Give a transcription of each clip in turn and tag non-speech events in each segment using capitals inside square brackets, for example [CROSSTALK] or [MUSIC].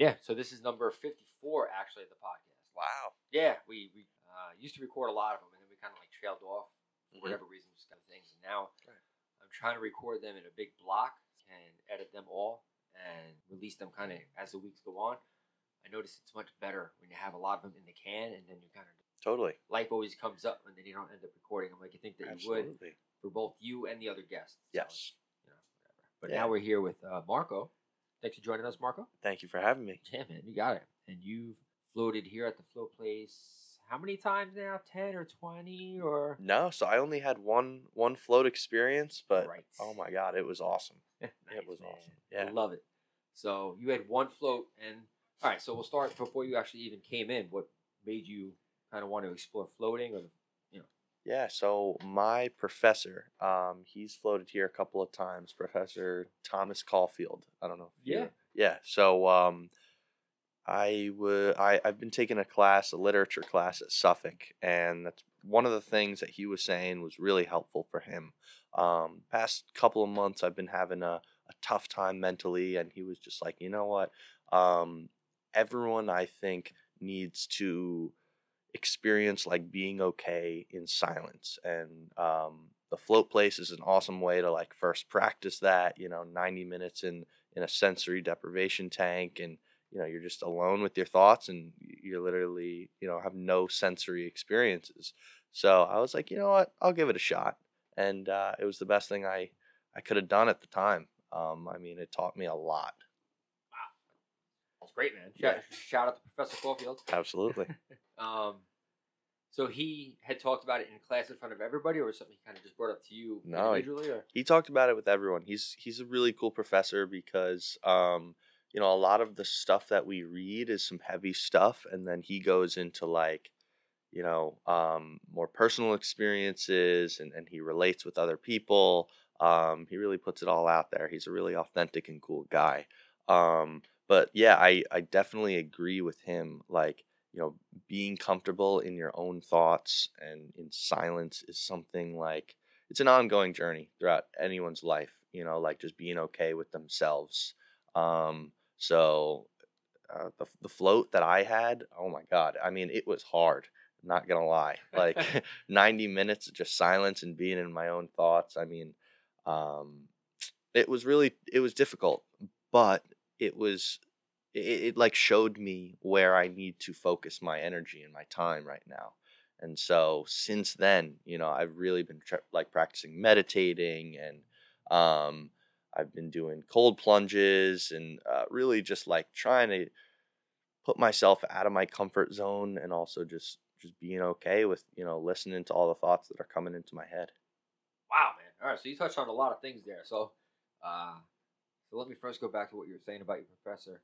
Yeah, so this is number 54 actually of the podcast. Wow. Yeah, we, we uh, used to record a lot of them and then we kind of like trailed off for Mhm. whatever reason, just kind of things. And now Right. I'm trying to record them in a big block and edit them all and release them kind of as the weeks go on. I notice it's much better when you have a lot of them in the can and then you kind of Totally. life always comes up and then you don't end up recording them like you think that you would for both you and the other guests. So Yes. it's, you know, whatever. But Yeah. now we're here with uh, Marco. Thanks for joining us, Marco. Thank you for having me. Yeah, man, you got it. And you've floated here at the float place how many times now? Ten or twenty or No, so I only had one one float experience, but right? oh my god, it was awesome. [LAUGHS] Nice, was man. awesome. Yeah. I love it. So you had one float, and all right. So we'll start before you actually even came in. What made you kind of want to explore floating, or Yeah, so my professor, um, he's floated here a couple of times, Professor Thomas Caulfield. I don't know Yeah. Yeah. So um I would I, I've been taking a class, a literature class at Suffolk, and that's one of the things that he was saying was really helpful for him. Um, past couple of months I've been having a, a tough time mentally, and he was just like, you know what? Um, everyone I think needs to experience like being okay in silence and um, the float place is an awesome way to like first practice that you know 90 minutes in in a sensory deprivation tank and you know you're just alone with your thoughts and you're literally you know have no sensory experiences. So i was like you know what? I'll give it a shot. And uh, it was the best thing i i could have done at the time. Um, i mean it taught me a lot it's great, man. Yeah. Shout, shout out to Professor Caulfield. absolutely [LAUGHS] Um, so he had talked about it in class in front of everybody, or was something he kind of just brought up to you No, he- or he talked about it with everyone. He's he's a really cool professor because um, you know a lot of the stuff that we read is some heavy stuff, and then he goes into like you know um, more personal experiences, and and he relates with other people. Um, he really puts it all out there. He's a really authentic and cool guy. Um, but yeah, I I definitely agree with him. Like you know, being comfortable in your own thoughts and in silence is something like it's an ongoing journey throughout anyone's life you know like just being okay with themselves um so uh, the, the float that i had oh my god i mean it was hard not gonna lie [LAUGHS] like [LAUGHS] 90 minutes of just silence and being in my own thoughts i mean um it was really it was difficult but it was it, it like showed me where i need to focus my energy and my time right now and so since then, you know, I've really been tra- like practicing meditating and um, I've been doing cold plunges and uh, really just like trying to put myself out of my comfort zone and also just just being okay with you know listening to all the thoughts that are coming into my head. wow, man. All right, so you touched on a lot of things there. So, uh, so let me first go back to what you were saying about your professor.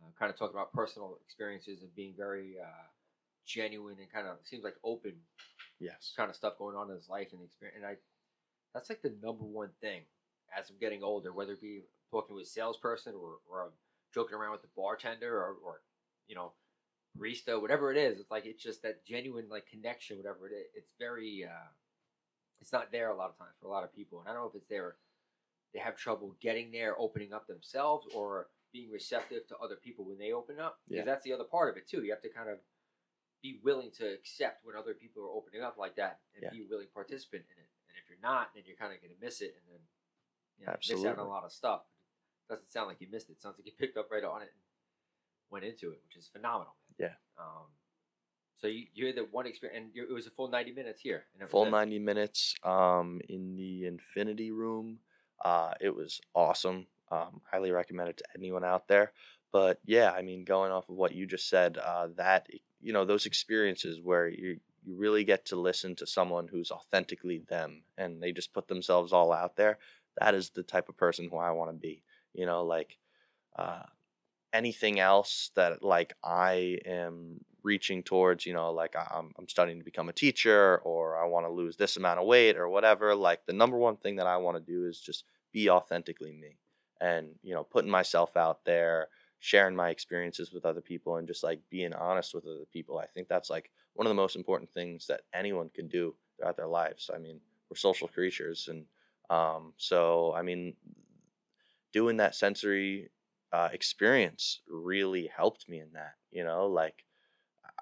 Uh, kind of talking about personal experiences and being very uh, genuine and kind of seems like open Yes. kind of stuff going on in his life and experience. And I, that's like the number one thing as I'm getting older, whether it be talking to a salesperson or, or I'm joking around with the bartender or, or, you know, barista, whatever it is. It's like, it's just that genuine like connection, whatever it is. It's very, uh, it's not there a lot of times for a lot of people. And I don't know if it's there, they have trouble getting there, opening up themselves or being receptive to other people when they open up. Because Yeah. that's the other part of it too. You have to kind of be willing to accept when other people are opening up like that and Yeah. be a willing participant in it. And if you're not, then you're kind of going to miss it and then you know, miss out on a lot of stuff. doesn't sound like you missed it. it. Sounds like you picked up right on it and went into it, which is phenomenal. Yeah. Um, so you, you had the one experience, and it was a full 90 minutes here. Full 90 minutes um, in the Infinity Room. Uh, it was awesome. Um, highly recommend it to anyone out there. But yeah, I mean, going off of what you just said, uh, that you know those experiences where you you really get to listen to someone who's authentically them and they just put themselves all out there. That is the type of person who I want to be. You know, like uh, anything else that like I am reaching towards, you know, like I'm I'm studying to become a teacher or I want to lose this amount of weight or whatever. Like the number one thing that I want to do is just be authentically me and you know putting myself out there sharing my experiences with other people and just like being honest with other people i think that's like one of the most important things that anyone can do throughout their lives i mean we're social creatures and um, so i mean doing that sensory uh, experience really helped me in that. You know, like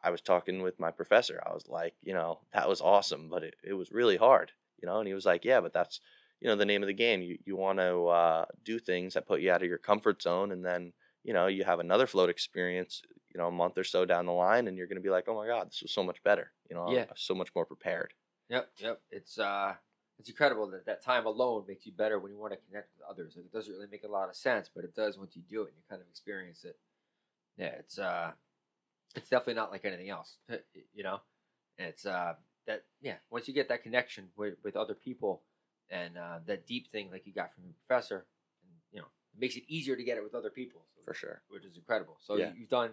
I was talking with my professor. I was like, you know, that was awesome, but it, it was really hard. You know, and he was like, yeah, but that's you know the name of the game. You you want to uh, do things that put you out of your comfort zone, and then you know you have another float experience. You know, a month or so down the line, and you're going to be like, oh my god, this was so much better. You know, Yeah. I'm so much more prepared. Yep, yep. It's uh, it's incredible that that time alone makes you better when you want to connect with others. Like it doesn't really make a lot of sense, but it does once you do it and you kind of experience it. Yeah, it's uh, it's definitely not like anything else. [LAUGHS] You know, it's uh, that yeah. Once you get that connection with with other people and uh, that deep thing like you got from your professor, and you know, it makes it easier to get it with other people. So, For sure. which is incredible. So Yeah. you've done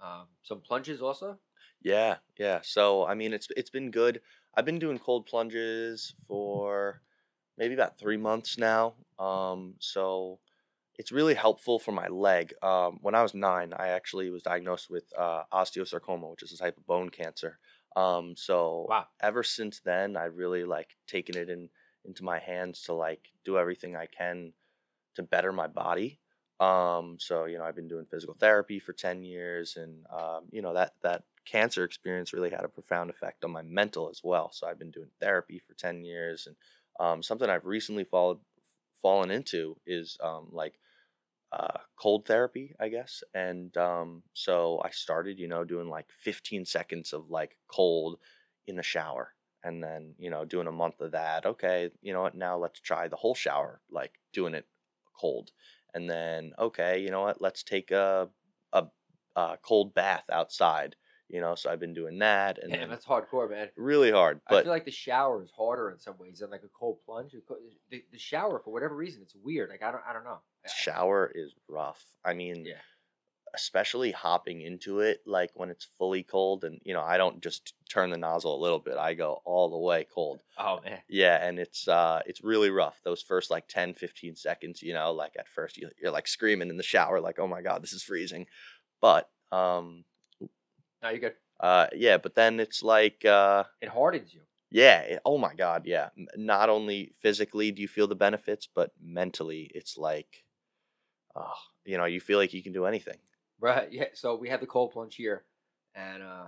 um, some plunges also. Yeah, yeah. So I mean, it's it's been good. I've been doing cold plunges for maybe about three months now. Um, so it's really helpful for my leg. Um, when I was nine, I actually was diagnosed with uh, osteosarcoma, which is a type of bone cancer. Um, so Wow. ever since then, I've really like taken it in into my hands to like do everything I can to better my body. Um, so you know, I've been doing physical therapy for ten years, and um, you know that that cancer experience really had a profound effect on my mental as well. So I've been doing therapy for ten years, and um, something I've recently followed fallen into is um, like uh, cold therapy, I guess. And um, so I started, you know, doing like 15 seconds of like cold in the shower. And then, you know, doing a month of that. Okay, you know what? Now let's try the whole shower, like doing it cold. And then, okay, you know what? Let's take a, a, a cold bath outside, you know. So I've been doing that. And Damn, that's hardcore, man. really hard. I feel like the shower is harder in some ways than like a cold plunge. The, the shower, for whatever reason, it's weird. Like I don't, I don't know. Shower is rough. I mean, Yeah. especially hopping into it like when it's fully cold and you know, I don't just turn the nozzle a little bit. I go all the way cold. Oh man, Yeah, and it's uh it's really rough. Those first like 10 15 seconds, you know, like at first you, you're like screaming in the shower like, "Oh my god, this is freezing." But um no, you're good. uh yeah, but then it's like uh It hardens you. yeah, it- oh my god, yeah. Not only physically do you feel the benefits, but mentally it's like oh, you know, you feel like you can do anything. Right. Yeah. So we had the cold plunge here, and uh,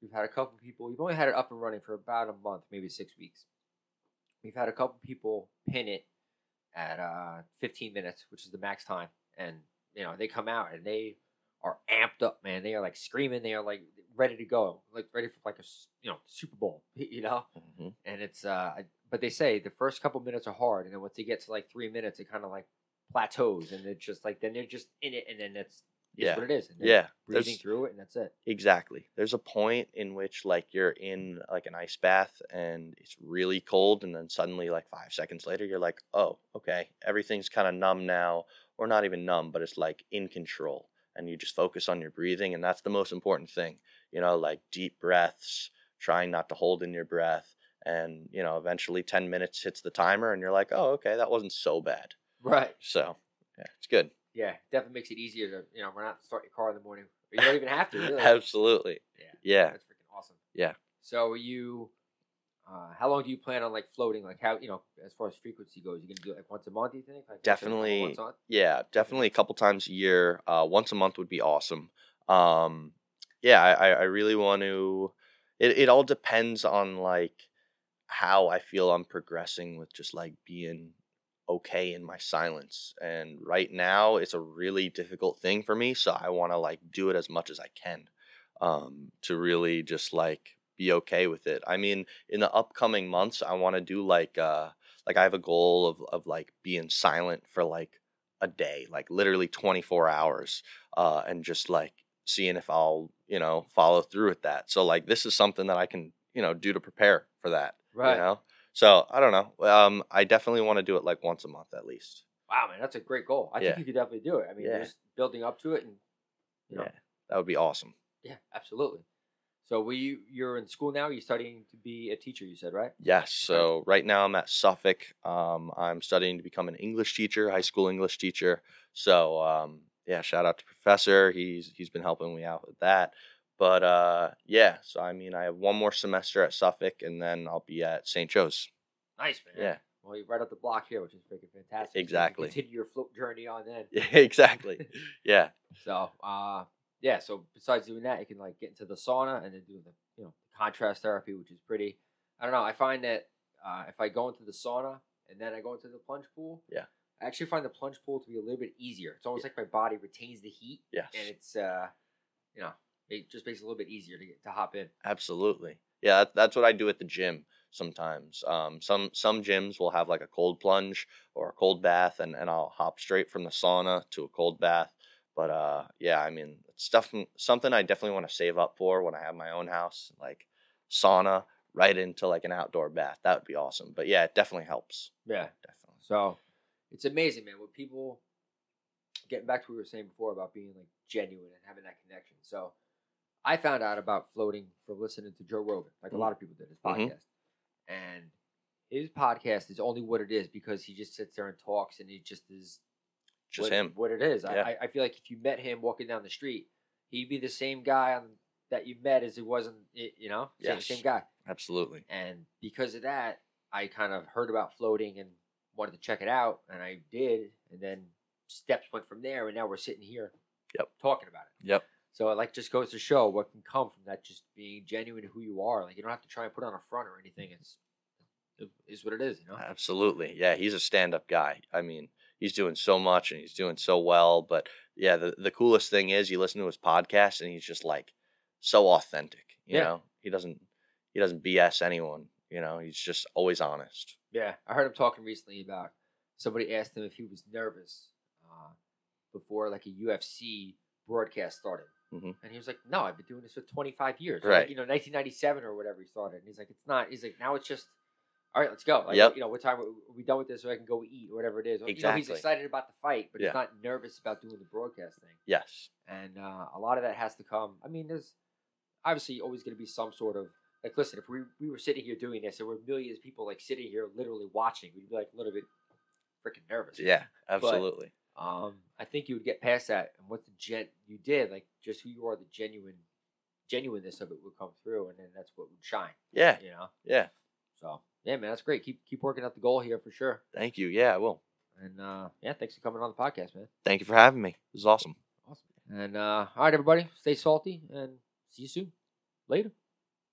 we've had a couple people. We've only had it up and running for about a month, maybe six weeks. We've had a couple people pin it at uh, 15 minutes, which is the max time, and you know they come out and they are amped up, man. They are like screaming. They are like ready to go, like ready for like a you know Super Bowl, [LAUGHS] you know. hmm And it's uh, but they say the first couple minutes are hard, and then once they get to like three minutes, it kind of like plateaus, and it's just like then they're just in it, and then that's Yeah. what it is. And Yeah, breathing there's through it, and that's it. exactly. There's a point in which like you're in like an ice bath and it's really cold, and then suddenly like five seconds later you're like, oh, okay, everything's kind of numb now, or not even numb, but it's like in control, and you just focus on your breathing, and that's the most important thing. You know, like deep breaths, trying not to hold in your breath, and you know, eventually ten minutes hits the timer, and you're like, oh, okay, that wasn't so bad. Right. So yeah, it's good. Yeah. Definitely makes it easier to you know run out and start your car in the morning. You don't even have to. Really. [LAUGHS] Absolutely. Yeah. Yeah. That's freaking awesome. Yeah. So you, uh, how long do you plan on like floating? Like how you know as far as frequency goes, you're gonna do it like once a month? Do you think? Like Definitely. Yeah, definitely a couple times a year. Uh, once a month would be awesome. Um, yeah, I, I I really want to. It it all depends on like how I feel I'm progressing with just like being okay in my silence. And right now, it's a really difficult thing for me. So I want to like do it as much as I can, um, to really just like be okay with it. I mean, in the upcoming months, I want to do like uh like I have a goal of of like being silent for like a day, like literally 24 hours, uh, and just like seeing if I'll, you know, follow through with that. So like this is something that I can, you know, do to prepare for that. Right. You know? So I don't know. Um, I definitely want to do it like once a month at least. Wow, man, that's a great goal. I Yeah. think you could definitely do it. I mean, Yeah. just building up to it, and you know, Yeah. That would be awesome. yeah, absolutely. So, we you you're in school now? You're studying to be a teacher. You said right? Yes. So right now I'm at Suffolk. Um, I'm studying to become an English teacher, high school English teacher. So um, yeah, shout out to Professor. He's he's been helping me out with that. But uh, yeah, so I mean, I have one more semester at Suffolk, and then I'll be at St. Joe's. Nice, man. Yeah. well, you're right up the block here, which is freaking fantastic. So you Exactly. continue your float journey on then. [LAUGHS] Yeah, exactly. [LAUGHS] Yeah. So, uh, yeah. So besides doing that, you can like get into the sauna and then do the you know contrast therapy, which is pretty. I don't know. I find that uh, if I go into the sauna and then I go into the plunge pool, Yeah. I actually find the plunge pool to be a little bit easier. It's almost like my body retains the heat, Yes. and it's uh, you know, it just makes it a little bit easier to get to hop in. Absolutely. Yeah, that, that's what I do at the gym sometimes. Um, some some gyms will have like a cold plunge or a cold bath, and, and I'll hop straight from the sauna to a cold bath. But uh, yeah, I mean, it's stuff something I definitely want to save up for when I have my own house, like sauna right into like an outdoor bath. That would be awesome. But yeah, it definitely helps. Yeah. Definitely. So it's amazing, man. What people getting back to what we were saying before about being like genuine and having that connection. So I found out about floating from listening to Joe Rogan, like a Mhm. lot of people did his Mhm. podcast. And his podcast is only what it is because he just sits there and talks and he just is Just what, him. what it is. Yeah. I, I- feel like if you met him walking down the street, he'd be the same guy on, that you met as he wasn't, you know, same, Yes. same guy. Absolutely. And because of that, I kind of heard about floating and wanted to check it out, and I did. And then steps went from there, and now we're sitting here, Yep. talking about it. Yep. So it like just goes to show what can come from that, just being genuine who you are. Like you don't have to try and put on a front or anything. It's it is what it is, you know. Absolutely. Yeah, he's a stand-up guy. I mean, he's doing so much and he's doing so well, but yeah, the the coolest thing is you listen to his podcast and he's just like so authentic, you Yeah. know. He doesn't he doesn't BS anyone, you know. He's just always honest. Yeah, I heard him talking recently about somebody asked him if he was nervous uh, before like a UFC broadcast started, Mhm. and he was like, "No, I've been doing this for 25 years, Right. Like, you know, 1997 or whatever he started." And he's like, "It's not." He's like, "Now it's just." All right, let's go. Like, Yep. You know, what time are we done with this so I can go eat or whatever it is. Or, You know, he's excited about the fight, but Yeah. he's not nervous about doing the broadcast thing. Yes. And uh, a lot of that has to come. I mean, there's obviously always going to be some sort of like. Listen, if we we were sitting here doing this, there were millions of people like sitting here literally watching, we'd be like a little bit freaking nervous. Yeah, absolutely. Um, I think you would get past that, and what the gen you did, like just who you are, the genuine genuineness of it would come through, and then that's what would shine. Yeah. You know. Yeah. So yeah, man, that's great. Keep keep working out the goal here for sure. Thank you. Yeah, I will. And uh, yeah, thanks for coming on the podcast, man. Thank you for having me. It was awesome. Awesome. And uh, all right, everybody, stay salty and see you soon. Later.